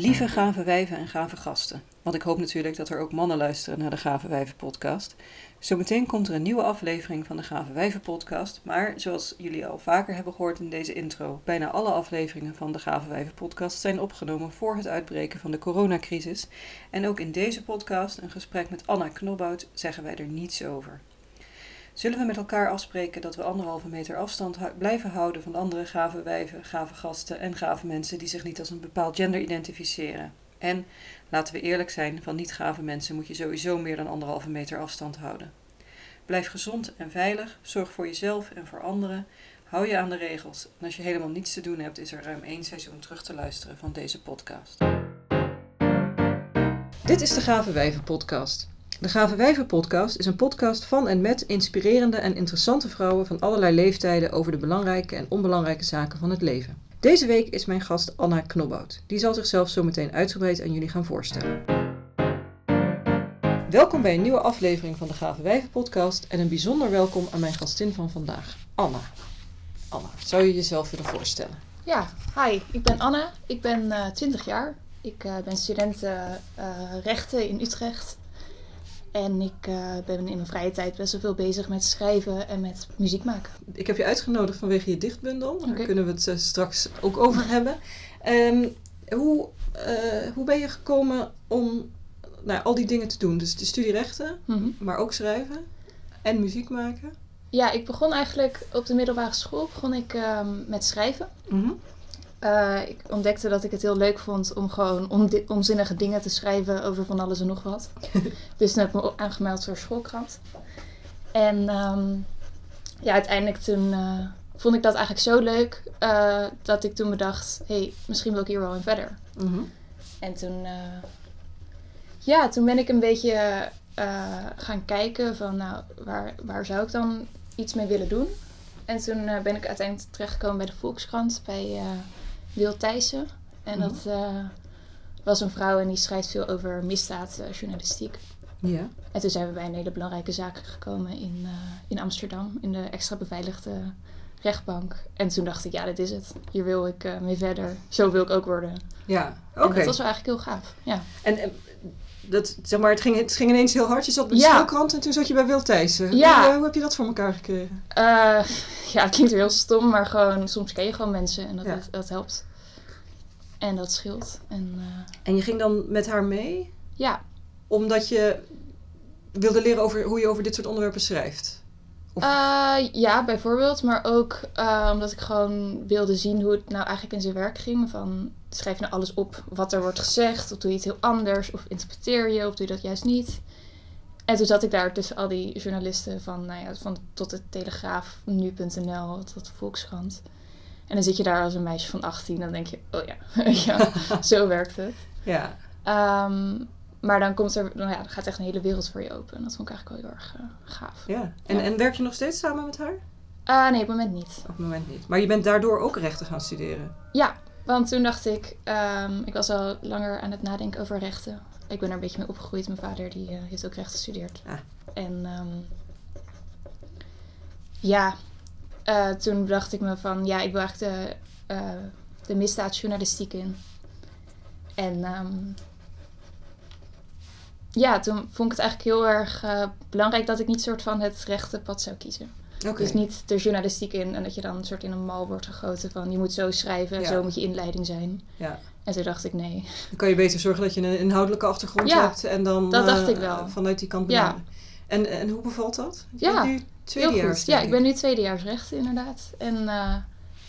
Lieve gave wijven en gave gasten. Want ik hoop natuurlijk dat er ook mannen luisteren naar de Gave Wijven podcast. Zometeen komt er een nieuwe aflevering van de Gave Wijven podcast. Maar zoals jullie al vaker hebben gehoord in deze intro, bijna alle afleveringen van de Gave Wijven podcast zijn opgenomen voor het uitbreken van de coronacrisis. En ook in deze podcast, een gesprek met Anna Knobbout, zeggen wij er niets over. Zullen we met elkaar afspreken dat we anderhalve meter afstand blijven houden van andere gave wijven, gave gasten en gave mensen die zich niet als een bepaald gender identificeren? En laten we eerlijk zijn, van niet-gave mensen moet je sowieso meer dan anderhalve meter afstand houden. Blijf gezond en veilig, zorg voor jezelf en voor anderen, hou je aan de regels. En als je helemaal niets te doen hebt, is er ruim één seizoen terug te luisteren van deze podcast. Dit is de Gave Wijven podcast. De Gave Wijven podcast is een podcast van en met inspirerende en interessante vrouwen van allerlei leeftijden over de belangrijke en onbelangrijke zaken van het leven. Deze week is mijn gast Anna Knobbout. Die zal zichzelf zo meteen uitgebreid aan jullie gaan voorstellen. Welkom bij een nieuwe aflevering van de Gave Wijven podcast en een bijzonder welkom aan mijn gastin van vandaag, Anna. Anna, zou je jezelf willen voorstellen? Ja, hi, ik ben Anne. Ik ben eh 20 jaar. Ik eh, ben student eh, eh, rechten in Utrecht. En ik eh, ben in mijn vrije tijd best wel veel bezig met schrijven en met muziek maken. Ik heb je uitgenodigd vanwege je dichtbundel. Daar kunnen we het eh, straks ook over hebben. Ehm, hoe, eh, hoe ben je gekomen om nou, al die dingen te doen? Dus de studie rechten, Mhm. maar ook schrijven en muziek maken. Ja, ik begon eigenlijk op de middelbare school begon ik, ehm, met schrijven. Eh, ik ontdekte dat ik het heel leuk vond om gewoon omdi- onzinnige dingen te schrijven over van alles en nog wat. dus toen heb ik me aangemeld voor schoolkrant. En ehm, ja, uiteindelijk toen eh, vond ik dat eigenlijk zo leuk eh, dat ik toen bedacht, hé, hey, misschien wil ik hier wel in verder. Mhm. En toen, ja, toen ben ik een beetje gaan kijken van, nou, waar, waar zou ik dan iets mee willen doen? En toen ben ik uiteindelijk terechtgekomen bij de Volkskrant, bij Wil Thijssen. En Mhm. dat eh, was een vrouw en die schrijft veel over misdaadjournalistiek. Ja. En toen zijn we bij een hele belangrijke zaak gekomen in, eh, in Amsterdam, in de extra beveiligde rechtbank. En toen dacht ik, ja, dit is het. Hier wil ik eh, mee verder. Zo wil ik ook worden. Ja, oké. dat was wel eigenlijk heel gaaf. Ja. En, en dat, zeg maar, het ging, het ging ineens heel hard. Je zat bij de Ja. en toen zat je bij Wil Thijssen. Ja. Hoe, eh, hoe heb je dat voor elkaar gekregen? Eh, ja, het klinkt heel stom, maar gewoon soms ken je gewoon mensen en dat, Ja. dat, dat helpt. En dat scheelt. En eh, En je ging dan met haar mee ja, omdat je wilde leren over hoe je over dit soort onderwerpen schrijft. Eh, ja, bijvoorbeeld. Maar ook eh, omdat ik gewoon wilde zien hoe het nou eigenlijk in zijn werk ging. Van, schrijf nou alles op wat er wordt gezegd? Of doe je het heel anders? Of interpreteer je? Of doe je dat juist niet? En toen zat ik daar tussen al die journalisten van, nou ja, van tot de Telegraaf, nu.nl, tot de Volkskrant. En dan zit je daar als een meisje van 18. Dan denk je, oh ja, ja zo werkt het. Ja. Ehm, maar dan komt er, nou ja, dan gaat echt een hele wereld voor je open. En dat vond ik eigenlijk wel heel erg eh, gaaf. ja. En, Ja. en werk je nog steeds samen met haar? Ah, nee, op het moment niet. Op het moment niet. Maar je bent daardoor ook rechten gaan studeren. Ja, want toen dacht ik, ehm, ik was al langer aan het nadenken over rechten. Ik ben er een beetje mee opgegroeid. Mijn vader die, eh, heeft ook rechten gestudeerd. Ah. En ehm, ja, eh, toen dacht ik me van, ja, ik wil eigenlijk de, eh, de misdaadjournalistiek in. En ehm, ja, toen vond ik het eigenlijk heel erg eh, belangrijk dat ik niet soort van het rechte pad zou kiezen. Dus niet de journalistiek in en dat je dan een soort in een mal wordt gegoten van je moet zo schrijven en Ja. zo moet je inleiding zijn. Ja. En toen dacht ik nee. Dan kan je beter zorgen dat je een inhoudelijke achtergrond Ja, hebt en dan dat dacht eh, ik wel. vanuit die kant Ja. benaderen. En, en hoe bevalt dat? Je Ja, nu tweedejaars. Ja, ik ben nu tweedejaars rechten inderdaad. En eh,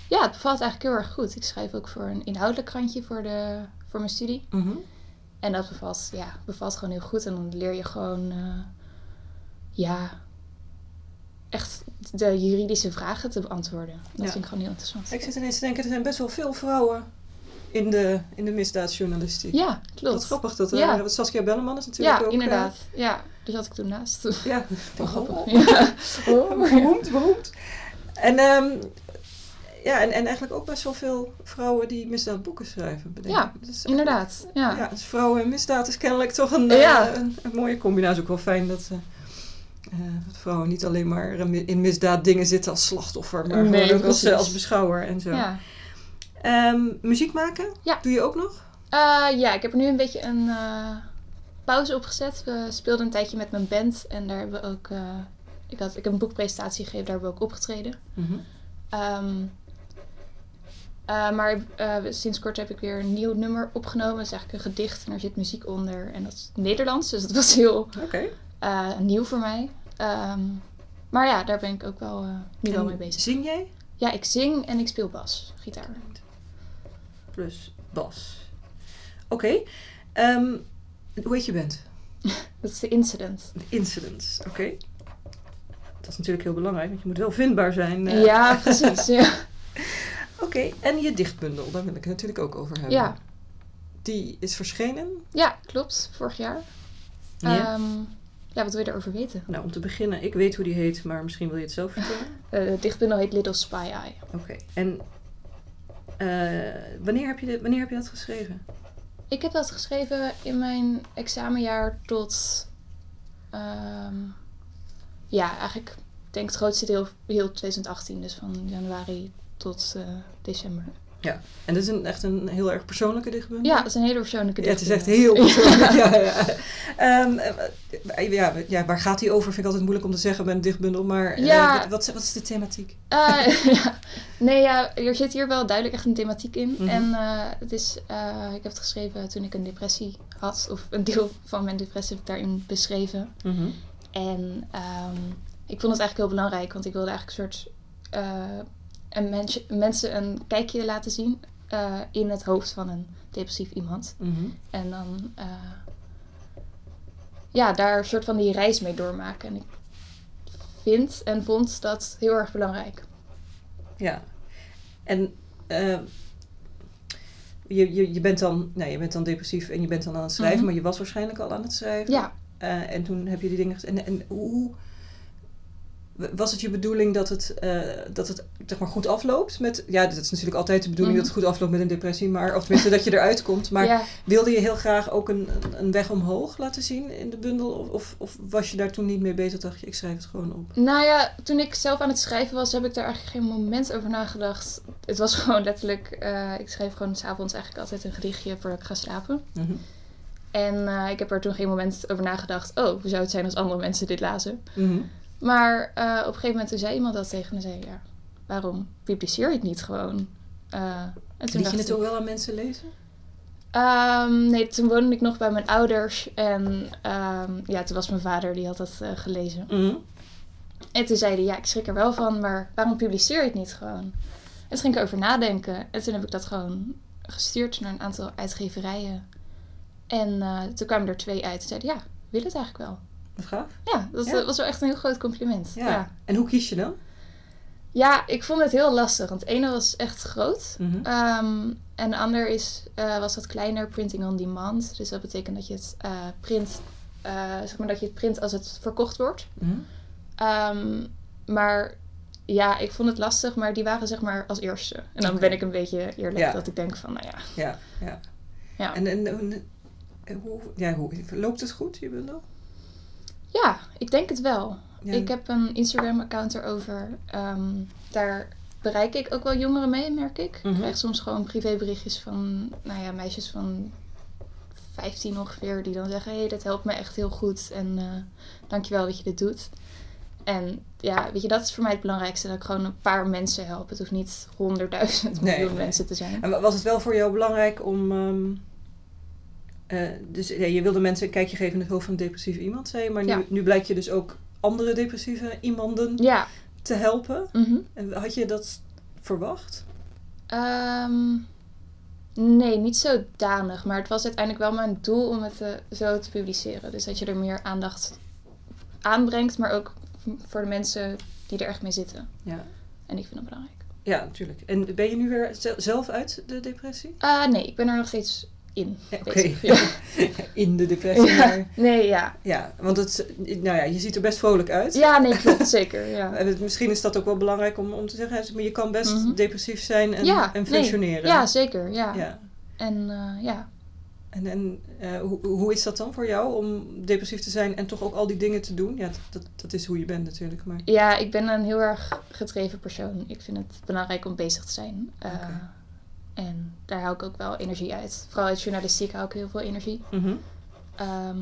ja, het bevalt eigenlijk heel erg goed. Ik schrijf ook voor een inhoudelijk krantje voor, de, voor mijn studie. Mhm. En dat bevalt, ja, bevalt gewoon heel goed. En dan leer je gewoon, eh, ja, echt de juridische vragen te beantwoorden. Dat Ja. vind ik gewoon heel interessant. Ik zit ineens te denken, er zijn best wel veel vrouwen in de, in de misdaadjournalistiek. Ja, Wat klopt. grappig dat er Ja. Saskia Belleman is natuurlijk Ja, ook... inderdaad. Ja, daar zat ik toen naast. eh, ja, Wel Oh, grappig. oh, Ja. beroemd, beroemd. En, ehm, ja, en, en eigenlijk ook best wel veel vrouwen die misdaadboeken schrijven. bedenk Ja. Dus, Inderdaad, ja. Ja, dus vrouwen en misdaad is kennelijk toch een, Ja. eh, een, een mooie combinatie. Ook wel fijn dat, eh, eh, dat vrouwen niet alleen maar in misdaad dingen zitten als slachtoffer, maar Nee, ook als, als beschouwer en zo. Ja. Ehm, muziek maken? Ja. Doe je ook nog? Ja, ik heb er nu een beetje een pauze op gezet. We speelden een tijdje met mijn band en daar hebben we ook. ik, had, ik heb een boekpresentatie gegeven, daar hebben we ook opgetreden. Mhm. Ehm, eh, maar eh, sinds kort heb ik weer een nieuw nummer opgenomen. Dat is eigenlijk een gedicht en er zit muziek onder. En dat is Nederlands, dus dat was heel eh, nieuw voor mij. Ehm, maar ja, daar ben ik ook wel, nu wel mee bezig. Zing jij? Ja, ik zing en ik speel bas, gitaar. Plus bas. Oké. Ehm, hoe heet je band? Dat is de incident. De Incidents. Oké. Dat is natuurlijk heel belangrijk, want je moet wel vindbaar zijn. Ja, precies. Ja. Oké, en je dichtbundel, daar wil ik het natuurlijk ook over hebben. Ja. Die is verschenen. ja, klopt. Vorig jaar. Ja. Ehm, ja, wat wil je erover weten? Nou, om te beginnen, ik weet hoe die heet, maar misschien wil je het zelf vertellen. Eh, de dichtbundel heet Little Spy Eye. Oké. En eh, wanneer, heb je dit, wanneer heb je dat geschreven? Ik heb dat geschreven in mijn examenjaar tot... ehm, ja, eigenlijk ik denk het grootste deel heel 2018. Dus van januari tot eh, december. En dit is een, echt een heel erg persoonlijke dichtbundel? Ja, dat is een hele persoonlijke Ja, het is echt dichtbundel. heel persoonlijk. ja. Ja, Ehm, eh, ja, ja, waar gaat die over? Vind ik altijd moeilijk om te zeggen bij een dichtbundel. Maar eh, Ja. wat, wat is de thematiek? Ja. Nee, ja, er zit hier wel duidelijk echt een thematiek in. Mhm. En het is, ik heb het geschreven toen ik een depressie had. Of een deel van mijn depressie heb ik daarin beschreven. Mhm. En ehm, ik vond het eigenlijk heel belangrijk, want ik wilde eigenlijk een soort een mensje, mensen een kijkje laten zien eh, in het hoofd van een depressief iemand. Mhm. En dan eh, ja, daar een soort van die reis mee doormaken. En ik vind en vond dat heel erg belangrijk. Ja. En eh, je, je, je, bent dan, nou, je bent dan depressief en je bent dan aan het schrijven, Mhm. maar je was waarschijnlijk al aan het schrijven. Ja, en toen heb je die dingen. En, en hoe was het je bedoeling dat het, eh, dat het zeg maar, goed afloopt? Met, ja, dat is natuurlijk altijd de bedoeling dat het goed afloopt met een depressie, maar, of tenminste dat je eruit komt. Maar ja. wilde je heel graag ook een, een- weg omhoog laten zien in de bundel? Of, of, was je daar toen niet mee bezig? Dacht je, ik schrijf het gewoon op. Nou ja, toen ik zelf aan het schrijven was, heb ik daar eigenlijk geen moment over nagedacht. Het was gewoon letterlijk, eh, ik schreef gewoon s'avonds eigenlijk altijd een gedichtje voordat ik ga slapen. Mhm. En eh, ik heb er toen geen moment over nagedacht, oh, hoe zou het zijn als andere mensen dit lazen? Mhm. Maar eh, op een gegeven moment zei iemand dat tegen me, zei ja, waarom publiceer je het niet gewoon? En toen Liet dacht je het ik, ook wel aan mensen lezen? Ehm, nee, toen woonde ik nog bij mijn ouders en ehm, ja, toen was mijn vader, die had dat eh, gelezen. Mhm. En toen zei hij, ja, ik schrik er wel van, maar waarom publiceer je het niet gewoon? En toen ging ik over nadenken. En toen heb ik dat gewoon gestuurd naar een aantal uitgeverijen. En toen kwamen er twee uit. Toen zeiden, ja, wil het eigenlijk wel. Wat gaaf. Ja, dat Ja. was wel echt een heel groot compliment. Ja. Ja. ja. En hoe kies je dan? ik vond het heel lastig. Want het ene was echt groot. Mhm. Ehm, en de ander is, eh, was wat kleiner, printing on demand. Dus dat betekent dat je het eh, print, eh, zeg maar dat je het print als het verkocht wordt. Mhm. Ehm, maar ja, ik vond het lastig, maar die waren zeg maar als eerste. En dan ben ik een beetje eerlijk Ja. dat ik denk van, nou ja. Ja, ja. Ja, En, en, en- en hoe, ja, hoe, loopt het goed, je bundel? Ja ik denk het wel. Ja. Ik heb een Instagram-account erover. Ehm, daar bereik ik ook wel jongeren mee, merk ik. Mhm. Ik krijg soms gewoon privéberichtjes van, nou ja, meisjes van 15 ongeveer, die dan zeggen, hé, hey, dit helpt me echt heel goed. En eh dankjewel dat je dit doet. En ja, weet je, dat is voor mij het belangrijkste. Dat ik gewoon een paar mensen help. Het hoeft niet honderdduizend miljoen nee. mensen te zijn. En wa- was het wel voor jou belangrijk om... ehm, eh, dus ja, je wilde mensen een kijkje geven in het hoofd van een depressief iemand, zei je. Maar nu, Ja. nu blijkt je dus ook andere depressieve iemanden Ja. te helpen. mhm. Had je dat verwacht? Ehm, nee, niet zodanig. Maar het was uiteindelijk wel mijn doel om het eh, zo te publiceren. Dus dat je er meer aandacht aanbrengt, maar ook voor de mensen die er echt mee zitten. Ja. En ik vind dat belangrijk. Ja, natuurlijk. En ben je nu weer zel- zelf uit de depressie? Ah, nee, ik ben er nog steeds in. Oké. Ja. In de depressie. Ja. maar- Nee, ja. Ja, want het, nou ja, je ziet er best vrolijk uit. Ja, nee, klopt. Zeker, ja. En het- Misschien is dat ook wel belangrijk om, om te zeggen, maar je kan best Mhm. depressief zijn en, Ja, en nee. functioneren. Ja, zeker, ja. ja. En eh, ja. En, en eh, hoe, hoe is dat dan voor jou om depressief te zijn en toch ook al die dingen te doen? Ja, dat, dat, dat is hoe je bent natuurlijk. Maar Ja, ik ben een heel erg gedreven persoon. Ik vind het belangrijk om bezig te zijn. Eh. En daar hou ik ook wel energie uit. Vooral uit journalistiek hou ik heel veel energie. Mhm. Ehm,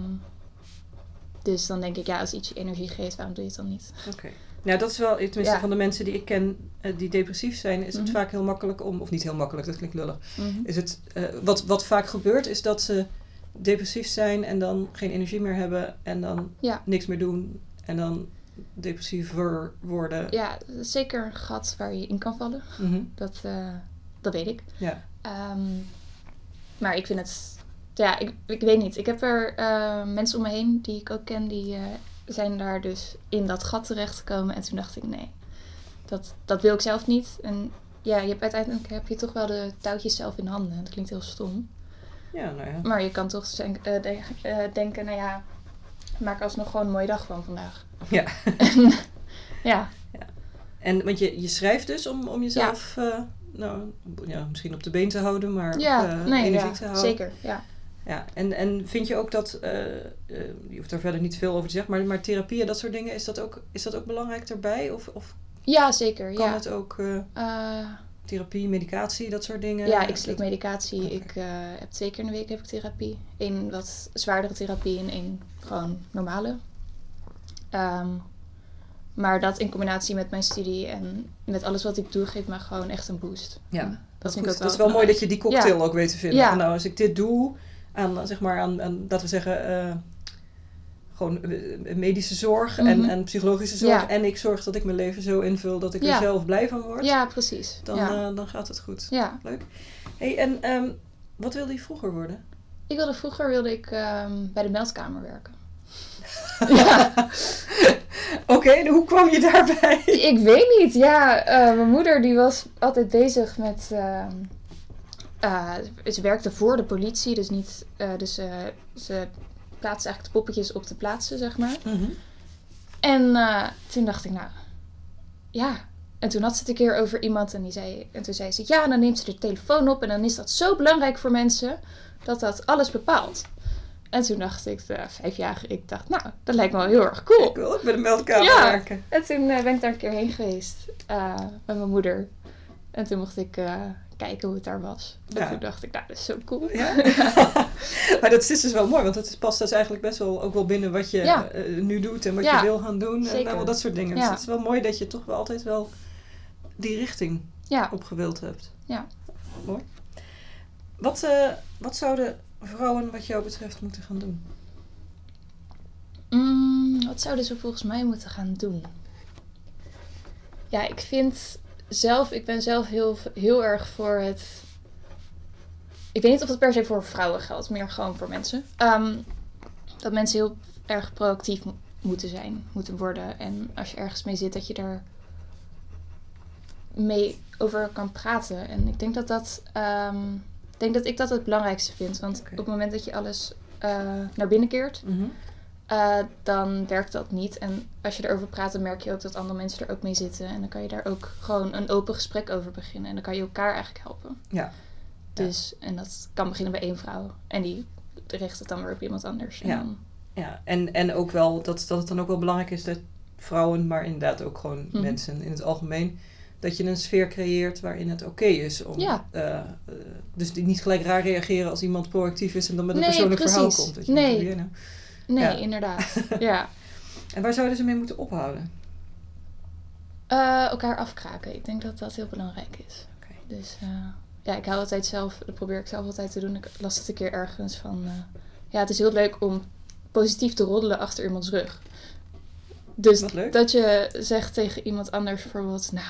dus dan denk ik, ja, als iets je energie geeft, waarom doe je het dan niet? Oké. Nou, dat is wel, tenminste Ja. van de mensen die ik ken eh, die depressief zijn, is het Mhm. vaak heel makkelijk om, of niet heel makkelijk, dat klinkt lullig. Mhm. Is het, eh, wat, wat vaak gebeurt, is dat ze depressief zijn en dan geen energie meer hebben en dan Ja. niks meer doen en dan depressiever worden. Ja, zeker een gat waar je in kan vallen. Dat, eh, dat weet ik. Ja. Ehm, maar ik vind het... Ja, ik, ik weet niet. Ik heb er eh, mensen om me heen die ik ook ken, die eh, zijn daar dus in dat gat terechtgekomen. En toen dacht ik, nee, dat, dat wil ik zelf niet. En ja, je hebt, uiteindelijk heb je toch wel de touwtjes zelf in handen. Dat klinkt heel stom. ja, nou ja. Maar je kan toch denk- eh, de- denken, nou ja, maak alsnog gewoon een mooie dag van vandaag. Ja. En, ja, En want je, je schrijft dus om, om jezelf, nou, ja, misschien op de been te houden, maar ja eh, nee, energie ja, te houden. zeker. Ja. Ja, en, en vind je ook dat, eh, eh, je hoeft daar verder niet veel over te zeggen, maar, maar therapie en dat soort dingen, is dat ook, is dat ook belangrijk daarbij? Of, of ja, zeker. kan Ja. het ook therapie, medicatie, dat soort dingen? Ja, ik slik medicatie. Ik heb twee keer in de week heb ik therapie. Eén wat zwaardere therapie en één gewoon normale. Ehm, maar dat in combinatie met mijn studie en met alles wat ik doe, geeft me gewoon echt een boost. Ja, dat, vind ik ook dat is wel mooi dat je die cocktail Ja. ook weet te vinden. Ja. Nou, als ik dit doe, aan, zeg maar, aan, aan laten we zeggen, eh, gewoon eh, medische zorg en, Mhm. en psychologische zorg. Ja. En ik zorg dat ik mijn leven zo invul dat ik er zelf blij van word. Ja, precies. Dan, eh, dan gaat het goed. ja. Leuk. Hey, en ehm, wat wilde je vroeger worden? Ik wilde vroeger wilde ik ehm, bij de meldkamer werken. Ja, Oké, hoe kwam je daarbij? ik weet niet. Ja, eh, mijn moeder die was altijd bezig met. ehm, eh, ze werkte voor de politie, dus niet. eh, dus ze plaatste eigenlijk de poppetjes op de plaatsen, zeg maar. Mhm. En toen dacht ik, nou, ja. En toen had ze het een keer over iemand en, die zei, en toen zei ze, ja, dan neemt ze de telefoon op en dan is dat zo belangrijk voor mensen dat dat alles bepaalt. En toen dacht ik, uh, vijf jaar, ik dacht, nou, dat lijkt me wel heel erg cool. Ik wil ook bij de meldkamer Ja. werken. En toen eh, ben ik daar een keer heen geweest eh, met mijn moeder. En toen mocht ik eh, kijken hoe het daar was. En Ja. toen dacht ik, nou, dat is zo cool. Ja? maar dat is dus wel mooi, want het past dus eigenlijk best wel ook wel binnen wat je eh, nu doet en wat je wil gaan doen. En nou, wel dat soort dingen. Dus het is wel mooi dat je toch wel altijd wel die richting Ja. op gewild hebt. Ja. Mooi. Wat, eh, wat zouden vrouwen wat jou betreft moeten gaan doen? Mm, wat zouden ze volgens mij moeten gaan doen? Ja, ik vind zelf, ik ben zelf heel, heel erg voor het. Ik weet niet of het per se voor vrouwen geldt, meer gewoon voor mensen. Ehm, dat mensen heel erg proactief mo- moeten zijn, moeten worden. En als je ergens mee zit, dat je er mee over kan praten. En ik denk dat dat. ehm, ik denk dat ik dat het belangrijkste vind. Want op het moment dat je alles eh, naar binnen keert, eh, dan werkt dat niet. En als je erover praat, dan merk je ook dat andere mensen er ook mee zitten. En dan kan je daar ook gewoon een open gesprek over beginnen. En dan kan je elkaar eigenlijk helpen. Ja. Dus, en dat kan beginnen bij één vrouw. En die richt het dan weer op iemand anders. En Ja. dan- Ja, en, en ook wel dat, dat het dan ook wel belangrijk is dat vrouwen, maar inderdaad ook gewoon Mhm. mensen in het algemeen, dat je een sfeer creëert waarin het oké is om. Ja. eh, eh, dus die niet gelijk raar reageren als iemand proactief is en dan met een Nee, persoonlijk verhaal komt. Dat je Nee. Nee, Ja. inderdaad. ja. En waar zouden ze mee moeten ophouden? Eh, elkaar afkraken. Ik denk dat dat heel belangrijk is. Oké. Dus ja, ik hou altijd zelf, dat probeer ik zelf altijd te doen. Ik las het een keer ergens van, ja, het is heel leuk om positief te roddelen achter iemands rug. Dus dat je zegt tegen iemand anders bijvoorbeeld, nou,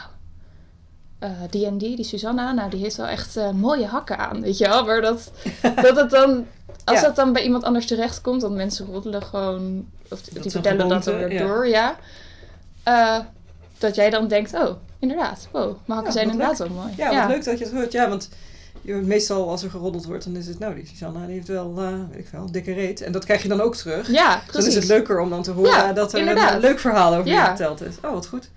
die en die, die Susanna, nou, die heeft wel echt eh, mooie hakken aan, weet je wel. Maar dat, dat het dan, als Ja. dat dan bij iemand anders terechtkomt, want mensen roddelen gewoon, of die vertellen dat dan weer ja. door, ja. Eh, dat jij dan denkt, oh, inderdaad, wow, mijn hakken Ja, zijn inderdaad wel mooi. Ja, wat leuk dat je het hoort. Ja, want meestal als er geroddeld wordt, dan is het, nou, die Susanna die heeft wel, eh, weet ik veel, dikke reet. En dat krijg je dan ook terug. Ja, Dus precies. dan is het leuker om dan te horen Ja, dat er een, inderdaad. een leuk verhaal over je Ja. verteld is. Oh, wat goed.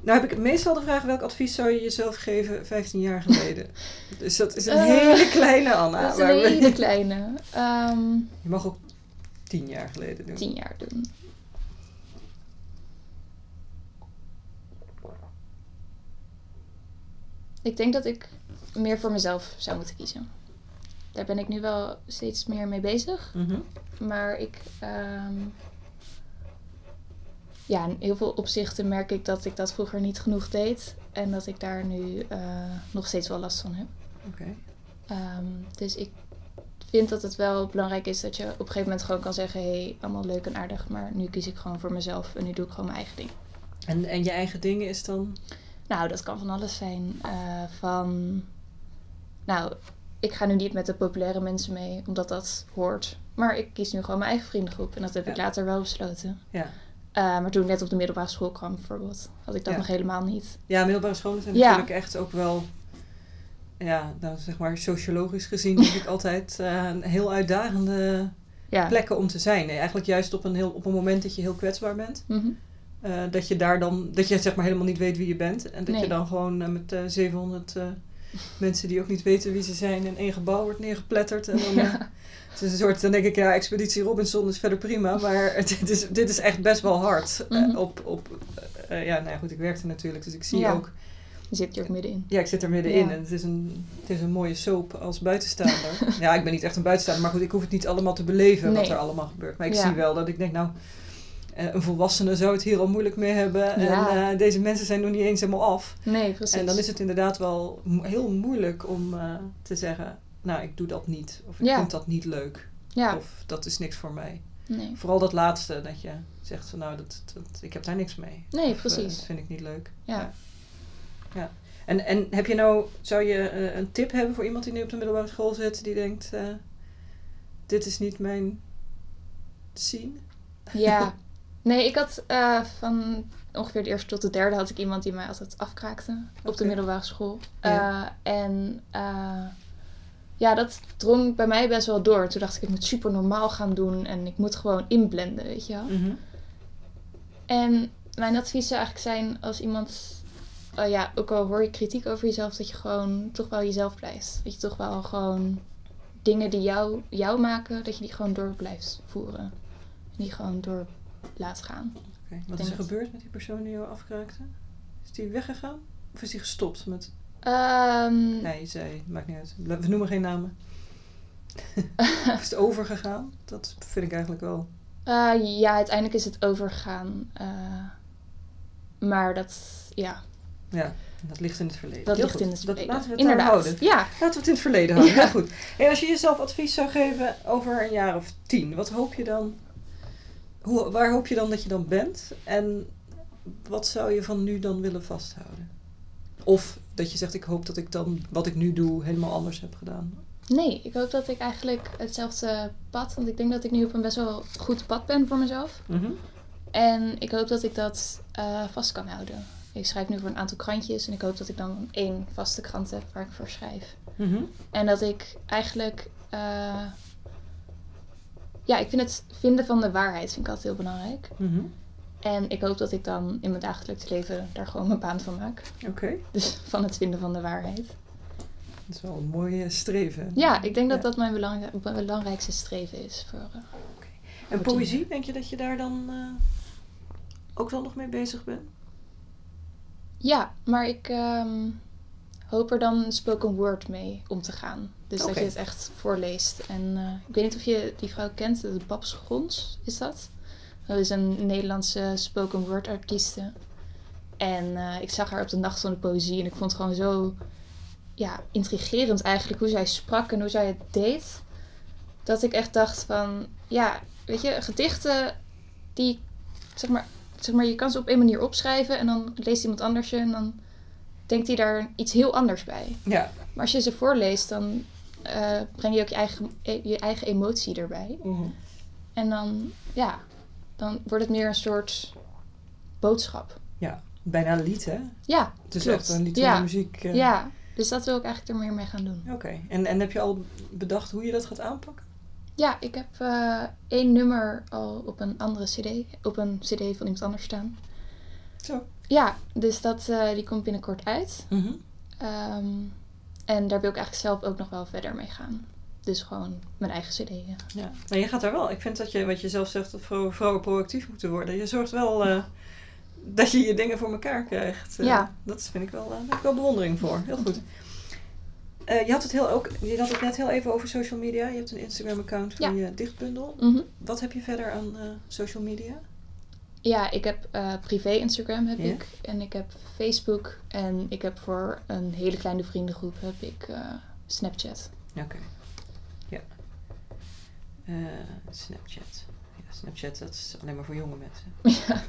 Nou heb ik meestal de vraag, welk advies zou je jezelf geven 15 jaar geleden? dus dat is een Eh, hele kleine Anna. Dat is een we- hele kleine. Ehm Je mag ook 10 jaar geleden doen. tien jaar doen. Ik denk dat ik meer voor mezelf zou moeten kiezen. Daar ben ik nu wel steeds meer mee bezig. Mhm. Maar ik. ehm, ja, in heel veel opzichten merk ik dat ik dat vroeger niet genoeg deed. En dat ik daar nu eh, nog steeds wel last van heb. Oké. Ehm, dus ik vind dat het wel belangrijk is dat je op een gegeven moment gewoon kan zeggen: hé, hey, allemaal leuk en aardig, maar nu kies ik gewoon voor mezelf en nu doe ik gewoon mijn eigen ding. En, en je eigen dingen is dan... Nou, dat kan van alles zijn. Eh, van. Nou, ik ga nu niet met de populaire mensen mee, omdat dat hoort. Maar ik kies nu gewoon mijn eigen vriendengroep. En dat heb ik later wel besloten. Ja. Eh, maar toen ik net op de middelbare school kwam, bijvoorbeeld, had ik dat Ja. nog helemaal niet. Ja, middelbare scholen zijn Ja. natuurlijk echt ook wel... Ja, nou zeg maar sociologisch gezien denk ik altijd eh, een heel uitdagende Ja. plekken om te zijn. Nee, eigenlijk juist op een, heel, op een moment dat je heel kwetsbaar bent. Mhm. eh, dat je daar dan, dat je zeg maar helemaal niet weet wie je bent. En dat je dan gewoon met eh 700 eh, mensen die ook niet weten wie ze zijn in één gebouw wordt neergepletterd. En dan, Ja. Het is een soort, dan denk ik, ja, Expeditie Robinson is verder prima. Maar dit is, dit is echt best wel hard. eh, Mhm. op, op, eh, ja, nou ja, goed, ik werkte natuurlijk, dus ik zie Ja. ook Je zit er ook middenin. ja, ik zit er middenin Ja. en het is, een, het is een mooie soap als buitenstaander. ja, ik ben niet echt een buitenstaander, maar goed, ik hoef het niet allemaal te beleven wat er allemaal gebeurt. Maar ik zie wel dat ik denk, nou, eh, een volwassene zou het hier al moeilijk mee hebben. En eh, deze mensen zijn nog niet eens helemaal af. Nee, precies. En dan is het inderdaad wel heel moeilijk om eh, te zeggen, nou, ik doe dat niet. Of ik Ja. vind dat niet leuk. Ja, Of dat is niks voor mij. nee. Vooral dat laatste, dat je zegt van, nou, dat, dat, ik heb daar niks mee. Nee, Of, eh, precies. dat vind ik niet leuk. Ja. Ja. En, en heb je nou, zou je eh, een tip hebben voor iemand die nu op de middelbare school zit, die denkt, eh, dit is niet mijn scene? Ja. Nee, ik had van ongeveer de eerste tot de derde had ik iemand die mij altijd afkraakte op de middelbare school. Ja. En ja, dat drong bij mij best wel door. Toen dacht ik, ik moet super normaal gaan doen en ik moet gewoon inblenden, weet je wel. Mhm. En mijn advies zou eigenlijk zijn als iemand, oh ja, ook al hoor je kritiek over jezelf, dat je gewoon toch wel jezelf blijft. Dat je toch wel gewoon dingen die jou, jou maken, dat je die gewoon door blijft voeren. En die gewoon door laat gaan. Wat is er dat- gebeurd met die persoon die jou afkraakte? Is die weggegaan? Of is die gestopt met... Ehm, Nee, zei, maakt niet uit. We noemen geen namen. is het overgegaan? Dat vind ik eigenlijk wel... eh, ja, uiteindelijk is het overgegaan. eh, maar dat, ja, Ja, dat ligt in het verleden. dat Heel ligt goed. in het Dat- verleden. laten we het Inderdaad. houden. Ja, Laten we het in het verleden houden. Ja. Ja. goed. En als je jezelf advies zou geven over een jaar of tien, wat hoop je dan? Hoe, waar hoop je dan dat je dan bent? En wat zou je van nu dan willen vasthouden? Of dat je zegt, ik hoop dat ik dan wat ik nu doe helemaal anders heb gedaan. nee, ik hoop dat ik eigenlijk hetzelfde pad, want ik denk dat ik nu op een best wel goed pad ben voor mezelf. Mhm. En ik hoop dat ik dat eh, vast kan houden. Ik schrijf nu voor een aantal krantjes en ik hoop dat ik dan één vaste krant heb waar ik voor schrijf. Mhm. En dat ik eigenlijk. eh, ja, ik vind het vinden van de waarheid vind ik altijd heel belangrijk. Mhm. En ik hoop dat ik dan in mijn dagelijks leven daar gewoon mijn baan van maak. Oké, Dus van het vinden van de waarheid. dat is wel een mooie streven. Ja, ik denk dat Ja. dat mijn belang- belangrijkste streven is. Voor, eh, En poëzie, denk je dat je daar dan eh, ook wel nog mee bezig bent? Ja, maar ik ehm, hoop er dan spoken word mee om te gaan. Dus dat je het echt voorleest. En eh, ik weet niet of je die vrouw kent, de Babs Gons, is dat? Dat is een Nederlandse spoken word artieste. En eh, ik zag haar op de Nacht van de Poëzie en ik vond het gewoon zo ja, intrigerend eigenlijk hoe zij sprak en hoe zij het deed. Dat ik echt dacht van, ja, weet je, gedichten die, zeg maar, zeg maar, je kan ze op één manier opschrijven en dan leest iemand anders ze en dan denkt hij daar iets heel anders bij. Ja. Maar als je ze voorleest, dan eh, breng je ook je eigen, je eigen emotie erbij. Mhm. En dan, ja, dan wordt het meer een soort boodschap. Ja, bijna een lied, hè? Ja, Het is klopt. echt een lied ja. muziek. eh. Ja, dus dat wil ik eigenlijk er meer mee gaan doen. Oké, en, en heb je al bedacht hoe je dat gaat aanpakken? Ja, ik heb eh, één nummer al op een andere cd, op een cd van iemand anders staan. Zo. Ja, dus dat, eh, die komt binnenkort uit. Mhm. Ehm, en daar wil ik eigenlijk zelf ook nog wel verder mee gaan. Dus gewoon mijn eigen cd. ja. Ja, maar je gaat daar wel. Ik vind dat je, wat je zelf zegt, dat vrouwen, vrouwen proactief moeten worden. Je zorgt wel eh, dat je je dingen voor elkaar krijgt. Eh, Ja. Dat vind ik wel, eh, daar heb ik wel bewondering voor. Heel goed. Je, had het heel ook, je had het net heel even over social media. Je hebt een Instagram-account Ja. je dichtbundel. Mhm. Wat heb je verder aan social media? Ja, ik heb privé Instagram heb ik. En ik heb Facebook. En ik heb voor een hele kleine vriendengroep heb ik Snapchat. Oké. Eh, Snapchat. Ja, Snapchat, dat is alleen maar voor jonge mensen. Ja.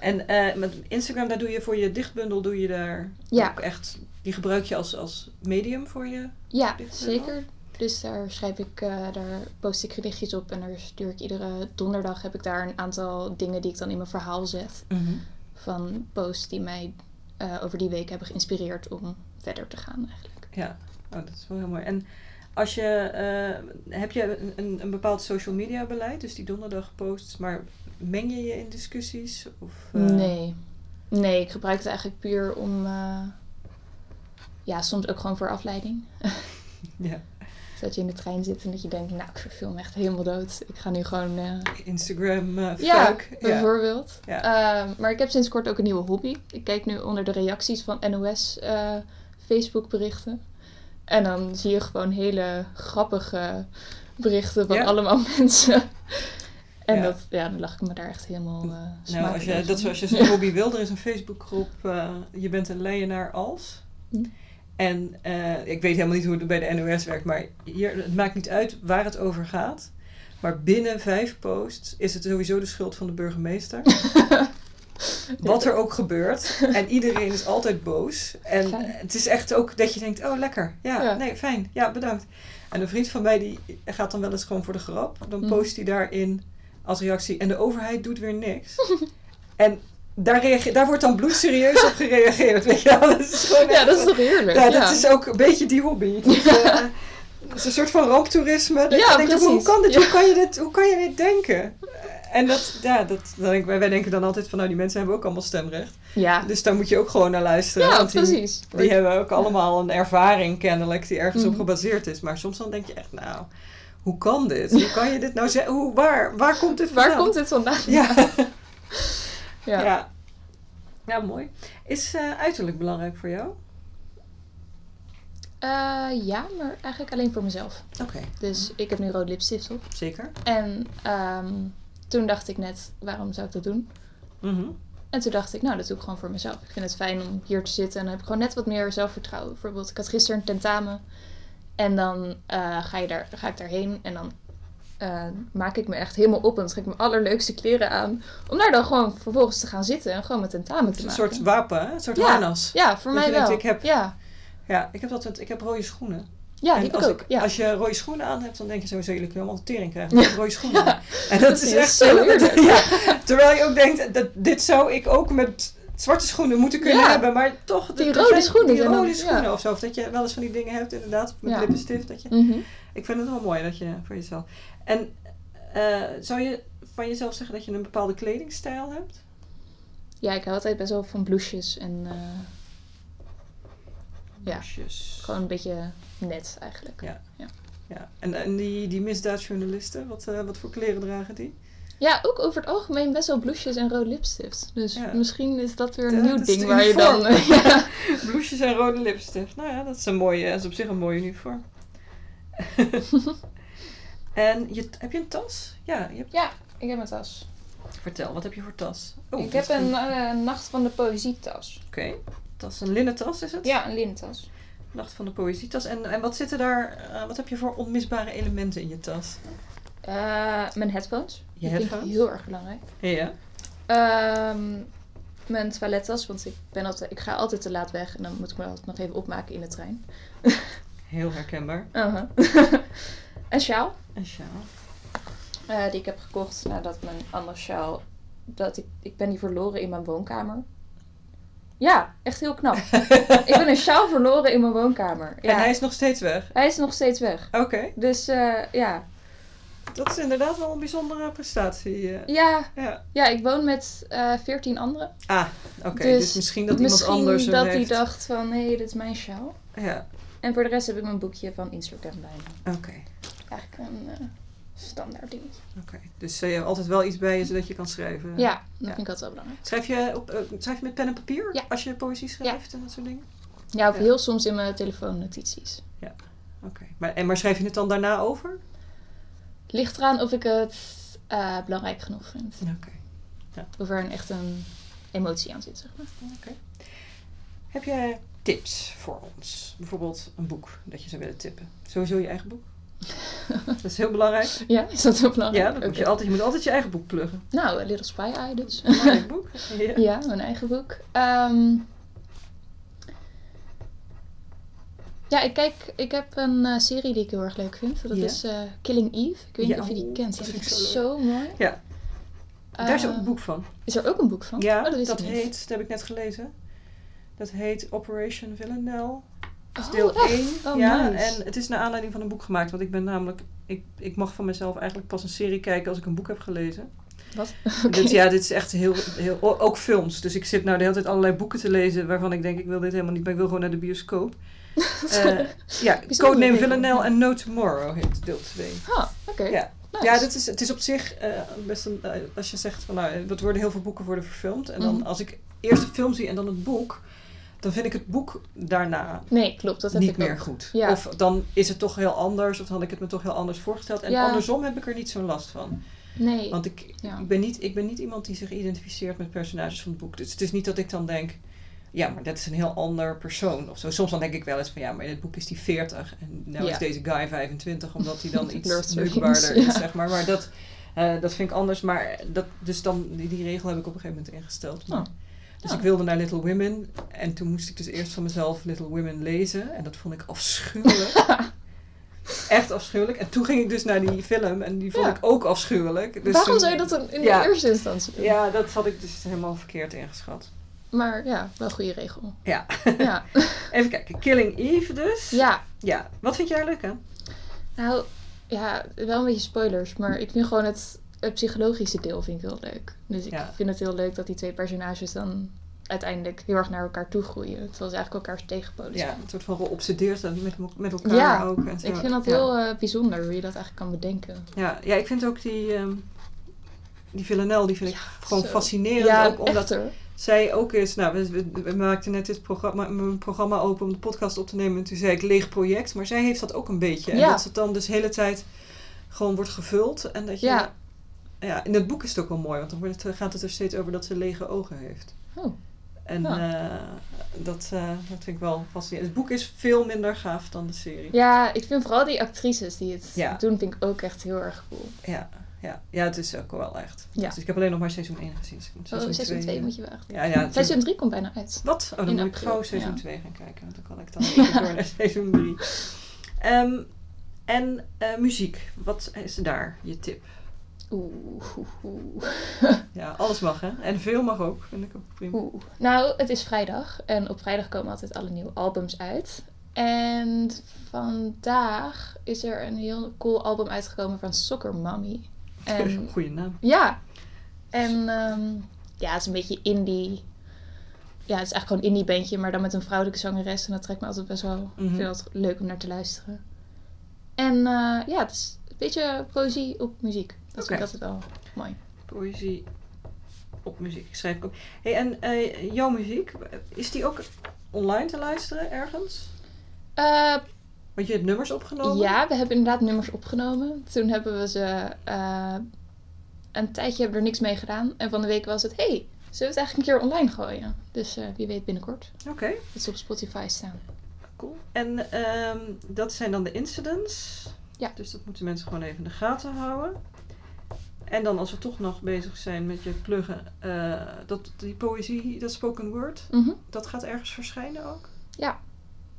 En eh, met Instagram, daar doe je voor je dichtbundel, doe je daar Ja. ook echt, die gebruik je als, als medium voor je? Ja, zeker. Dus daar schrijf ik, eh, daar post ik gedichtjes op en daar stuur ik iedere donderdag heb ik daar een aantal dingen die ik dan in mijn verhaal zet. Van posts die mij over die week hebben geïnspireerd om verder te gaan eigenlijk. Ja, oh, dat is wel heel mooi. En als je, eh, heb je een, een, bepaald social media beleid, dus die donderdag posts, maar meng je je in discussies? Of, eh, Nee. Nee, ik gebruik het eigenlijk puur om, eh, ja, soms ook gewoon voor afleiding. Ja, Dat je in de trein zit en dat je denkt, nou, ik verveel me echt helemaal dood. Ik ga nu gewoon... Instagram uh, Ja, bijvoorbeeld. Ja. Ehm, maar ik heb sinds kort ook een nieuwe hobby. Ik kijk nu onder de reacties van NOS Facebook berichten. En dan zie je gewoon hele grappige berichten van Ja. allemaal mensen. En Ja. Dat, ja, dan lach ik me daar echt helemaal uh, Nou, als je, dat is als je zo'n hobby wil, er is een Facebookgroep, uh, je bent een leienaar als. Hm. En uh, ik weet helemaal niet hoe het bij de NOS werkt, maar hier, het maakt niet uit waar het over gaat. Maar binnen vijf posts is het sowieso de schuld van de burgemeester. Wat er ook gebeurt. En iedereen is altijd boos. En Fijn. het is echt ook dat je denkt, oh lekker. Ja, Ja. nee, fijn. Ja, bedankt. En een vriend van mij die gaat dan wel eens gewoon voor de grap. Dan Mhm. post hij daarin als reactie. En de overheid doet weer niks. en daar, reage- daar wordt dan bloedserieus op gereageerd. Weet je wel? Dat is gewoon Ja, echt- dat is toch heerlijk? ja, dat is ook een beetje die hobby. Eh, het is een soort van ramptoerisme. Dat Ja, je denkt, hoe kan dit? Ja. Hoe, kan je dit hoe kan je dit denken? En dat, ja, dat, dan denk, wij wij denken dan altijd van, nou, die mensen hebben ook allemaal stemrecht. Ja, Dus daar moet je ook gewoon naar luisteren. ja want die, precies. die hebben ook allemaal een ervaring kennelijk die ergens op Mhm. gebaseerd is. Maar soms dan denk je echt, nou, hoe kan dit? Hoe kan je dit nou zeggen? Hoe, waar, waar komt dit Waar vandaan? komt dit vandaan? Ja. Ja. ja. Ja, mooi. Is eh, uiterlijk belangrijk voor jou? Eh, ja, maar eigenlijk alleen voor mezelf. Oké, Dus ik heb nu rood lipstift op. zeker. En ehm, toen dacht ik net, waarom zou ik dat doen? Mhm. En toen dacht ik, nou, dat doe ik gewoon voor mezelf. Ik vind het fijn om hier te zitten en dan heb ik gewoon net wat meer zelfvertrouwen. Bijvoorbeeld, ik had gisteren een tentamen. En dan eh, ga, je daar, ga ik daarheen en dan eh, maak ik me echt helemaal op. En trek ik mijn allerleukste kleren aan. Om daar dan gewoon vervolgens te gaan zitten en gewoon mijn tentamen te Een maken. soort wapen, hè? een soort Ja. harnas. Ja, voor Dat mij denkt, wel. ik heb- Ja, Ja, ik heb altijd, ik heb rode schoenen. Ja En die heb ik ook. Ja. Als je rode schoenen aan hebt, dan denk je sowieso, jullie kunnen allemaal tering krijgen. met rode schoenen. En dat is echt zo. Ja, terwijl je ook denkt, dat, dit zou ik ook met zwarte schoenen moeten kunnen Ja. hebben. Maar toch, Die rode zijn schoenen Die dan- rode schoenen ja. of zo. Of dat je wel eens van die dingen hebt, inderdaad. Met Ja. lippenstift. Dat je, Mhm. ik vind het wel mooi dat je voor jezelf. En eh, zou je van jezelf zeggen dat je een bepaalde kledingstijl hebt? ja, ik hou altijd best wel van blouses en eh, Ja. Gewoon een beetje net eigenlijk. Ja. Ja. En, en die, die misdaadjournalisten, wat, eh, wat voor kleren dragen die? Ja, ook over het algemeen best wel blouses en rode lipstift. Dus Ja. misschien is dat weer een Ja, nieuw ding waar je dan... ja. Blouses en rode lipstift. Nou ja, dat is een mooie, dat is op zich een mooi uniform. en je, heb je een tas? Ja, je hebt, ja, ik heb een tas. vertel, wat heb je voor tas? Oh, ik heb is een eh, Nacht van de Poëzietas. Oké, tas, een linnen tas is het? Ja, een lintas. Nacht van de poëzietas. En, en wat zitten daar, eh, wat heb je voor onmisbare elementen in je tas? Eh, mijn headphones. Je Die vind ik headphones? heel erg belangrijk. Ja. Ehm, mijn toilettas, want ik, ben altijd, ik ga altijd te laat weg. En dan moet ik me altijd nog even opmaken in de trein. Heel herkenbaar. Uh-huh. een sjaal. Een sjaal. eh, die ik heb gekocht nadat mijn andere sjaal... Dat ik, ik ben die verloren in mijn woonkamer. Ja, echt heel knap. ik ben een sjaal verloren in mijn woonkamer. Ja. En hij is nog steeds weg. Hij is nog steeds weg. Oké, Dus eh, ja. dat is inderdaad wel een bijzondere prestatie. eh. Ja, Ja. ja, ik woon met eh 14 anderen. Ah, oké. dus, Dus misschien dat Misschien iemand anders dat hij dacht van, hé, dit is mijn sjaal. Ja, En voor de rest heb ik mijn boekje van Instagram bij me. oké. Eigenlijk een, standaard dingetje. Oké, dus uh, je hebt altijd wel iets bij je zodat je kan schrijven. Ja, dat Ja. vind ik altijd wel belangrijk. Schrijf je, op, eh, schrijf je met pen en papier Ja. als je poëzie schrijft en dat soort dingen? Ja, of Ja. heel soms in mijn telefoonnotities. Oké, maar, en maar schrijf je het dan daarna over? Ligt eraan of ik het eh, belangrijk genoeg vind. Oké. Of er een, echt een emotie aan zit, zeg maar. Oké. Heb jij tips voor ons? Bijvoorbeeld een boek dat je zou willen tippen. Sowieso je eigen boek. Dat is heel belangrijk. Ja, is dat heel belangrijk? Ja, dat moet je, altijd, je moet altijd je eigen boek pluggen. Nou, A Little Spy Eye dus. Een eigen boek. Ja. ja, mijn eigen boek. Ehm, ja, ik kijk, ik heb een eh, serie die ik heel erg leuk vind. Dat Ja. is eh, Killing Eve. Ik weet Ja, niet of je die kent. dat vind ik zo zo mooi. Ja. Daar is ook een boek van. Is er ook een boek van? Ja, Oh, dat dat heet, dat heb ik net gelezen. Dat heet Operation Villanelle. Is Oh, deel echt? 1. Oh, ja, nice. en het is naar aanleiding van een boek gemaakt. Want ik ben namelijk, ik, ik mag van mezelf eigenlijk pas een serie kijken als ik een boek heb gelezen. Wat? Dit, ja, dit is echt heel, heel, ook films. Dus ik zit nou de hele tijd allerlei boeken te lezen waarvan ik denk, ik wil dit helemaal niet, maar ik wil gewoon naar de bioscoop. Eh, ja, Codename. Villanelle en No Tomorrow heet deel 2. Ah, oké. Ja. Nice. Ja, dit is, het is op zich eh, best een. eh, als je zegt van nou, dat worden heel veel boeken worden verfilmd. En dan Mhm. als ik eerst de film zie en dan het boek, dan vind ik het boek daarna Nee, klopt. Dat heb niet ik meer ook. goed. Ja. Of dan is het toch heel anders, of dan had ik het me toch heel anders voorgesteld. En Ja. andersom heb ik er niet zo'n last van. Nee. Want ik, Ja. ik, ben niet, ik ben niet iemand die zich identificeert met personages van het boek. Dus het is niet dat ik dan denk, ja, maar dat is een heel ander persoon. Of zo. Soms dan denk ik wel eens van, ja, maar in het boek is die 40. En nou is deze guy 25, omdat hij dan iets strings, is, zeg maar. Maar dat, eh, dat vind ik anders. Maar dat, dus dan, die, die regel heb ik op een gegeven moment ingesteld. Maar- Oh. Dus Ja. ik wilde naar Little Women. En toen moest ik dus eerst van mezelf Little Women lezen. En dat vond ik afschuwelijk. Echt afschuwelijk. En toen ging ik dus naar die film. En die vond Ja. ik ook afschuwelijk. Dus Waarom toen- zou je dat dan in de eerste instantie doen? Ja, dat had ik dus helemaal verkeerd ingeschat. Maar ja, wel een goede regel. Ja. Ja. Even kijken. Killing Eve dus. ja, Ja. Wat vind jij leuk aan? nou, ja, wel een beetje spoilers. Maar ik vind gewoon het, het psychologische deel vind ik heel leuk. Dus ik Ja. vind het heel leuk dat die twee personages dan uiteindelijk heel erg naar elkaar toe groeien. Terwijl ze eigenlijk elkaars tegenpolen Ja, een soort van geobsedeerd met, met elkaar Ja, ook. En zo. Ik vind dat ja. heel eh, bijzonder hoe je dat eigenlijk kan bedenken. Ja, ja, ik vind ook die, ehm die Villanelle, die vind ik gewoon zo. fascinerend. Ja, ook omdat zij ook is... Nou, we, we, we maakten net dit programma, mijn programma open om de podcast op te nemen. En toen zei ik leeg project. Maar zij heeft dat ook een beetje. En dat het dan dus de hele tijd gewoon wordt gevuld. En dat je... Ja. in het boek is het ook wel mooi. Want dan wordt het, gaat het er steeds over dat ze lege ogen heeft. Oh. En Ja. eh, dat, eh, dat vind ik wel fascinerend. Het boek is veel minder gaaf dan de serie. Ja, ik vind vooral die actrices die het Ja. doen, vind ik ook echt heel erg cool. Ja, ja, ja, het is ook wel echt. Ja. Dus ik heb alleen nog maar seizoen 1 gezien. Dus moet Oh, seizoen seizoen 2 twee, moet je wachten. Ja, ja. Seizoen 3 komt bijna uit. Wat? Oh, dan in moet ik gauw seizoen ja. 2 gaan kijken. Want dan kan ik dan even door naar seizoen 3. Ehm, en eh, muziek. Wat is daar je tip? Oeh, oeh, oeh. Ja, alles mag hè. En veel mag ook. Vind ik ook prima. Oeh. Nou, het is vrijdag en op vrijdag komen altijd alle nieuwe albums uit. En vandaag is er een heel cool album uitgekomen van Soccer Mommy. En Goeie naam. ja, en ehm, ja, het is een beetje indie. Ja, het is eigenlijk gewoon een indie bandje, maar dan met een vrouwelijke zangeres. En dat trekt me altijd best wel Mhm. veel leuk om naar te luisteren. En eh, ja, het is een beetje poëzie op muziek. Dat vind Oké. ik altijd wel mooi. Poëzie op muziek. Schrijf ik ook. Hey, en eh, jouw muziek, is die ook online te luisteren ergens? Eh, Want je hebt nummers opgenomen? Ja, we hebben inderdaad nummers opgenomen. Toen hebben we ze eh, een tijdje hebben we er niks mee gedaan. En van de week was het, hey, zullen we het eigenlijk een keer online gooien? Dus wie weet binnenkort. Oké. Dat ze op Spotify staan. Cool. En ehm, dat zijn dan de incidents. Ja. Dus dat moeten mensen gewoon even in de gaten houden. En dan als we toch nog bezig zijn met je pluggen, eh, dat, die poëzie, dat spoken word, Mhm. dat gaat ergens verschijnen ook? Ja.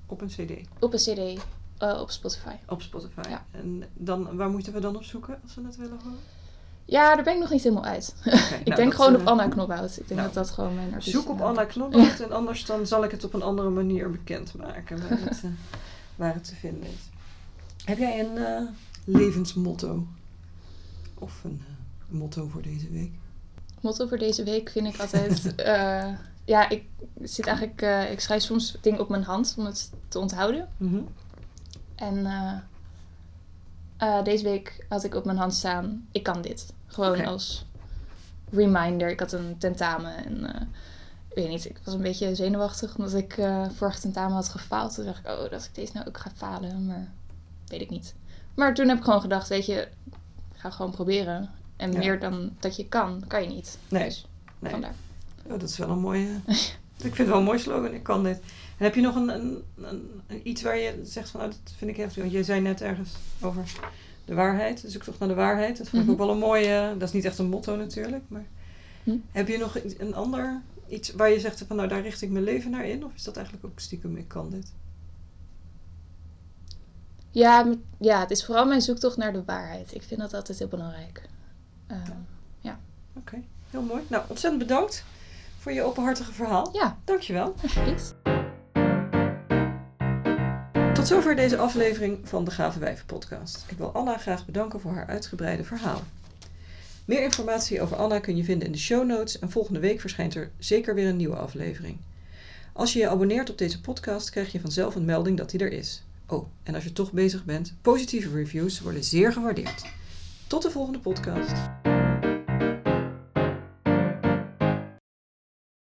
Op een cd, Op een cd eh, op Spotify. op Spotify. Ja. En dan, waar moeten we dan op zoeken als we het willen horen? Ja, daar ben ik nog niet helemaal uit. Ik nou, denk dat, gewoon eh, op Anna Knobhout. Ik denk nou, dat dat gewoon mijn artiest Zoek op Anna Knobhout en anders dan zal ik het op een andere manier bekendmaken waar het, eh, waar het te vinden is. Heb jij een eh, levensmotto? Of een eh, motto voor deze week? Motto voor deze week vind ik altijd... eh, ja, ik zit eigenlijk... eh, ik schrijf soms dingen op mijn hand om het te onthouden. Mhm. En deze week had ik op mijn hand staan, ik kan dit. Gewoon als reminder. Ik had een tentamen en ik weet niet, ik was een beetje zenuwachtig omdat ik eh vorig tentamen had gefaald. Toen dacht ik, oh, dat ik deze nou ook ga falen, maar weet ik niet. Maar toen heb ik gewoon gedacht, weet je, ga gewoon proberen. En Ja. meer dan dat je kan, kan je niet. Nee, Dus nee. vandaar. Oh, dat is wel een mooie. ik vind het wel een mooi slogan. Ik kan dit. En heb je nog een, een, een- iets waar je zegt van, oh, dat vind ik heftig. Want je zei net ergens over de waarheid. Dus ik zoek naar de waarheid. Dat vond ik Mhm. ook wel een mooie. Dat is niet echt een motto natuurlijk. Maar Hm. heb je nog een ander iets waar je zegt van, nou daar richt ik mijn leven naar in? Of is dat eigenlijk ook stiekem, ik kan dit? Ja, ja, het is vooral mijn zoektocht naar de waarheid. Ik vind dat altijd heel belangrijk. Ehm, Oké, heel mooi. Nou, ontzettend bedankt voor je openhartige verhaal. ja, Dankjewel. alsjeblieft. Tot zover deze aflevering van de Gave Wijven podcast. Ik wil Anna graag bedanken voor haar uitgebreide verhaal. Meer informatie over Anna kun je vinden in de show notes en volgende week verschijnt er zeker weer een nieuwe aflevering. Als je je abonneert op deze podcast krijg je vanzelf een melding dat die er is. Oh, en als je toch bezig bent, positieve reviews worden zeer gewaardeerd. Tot de volgende podcast.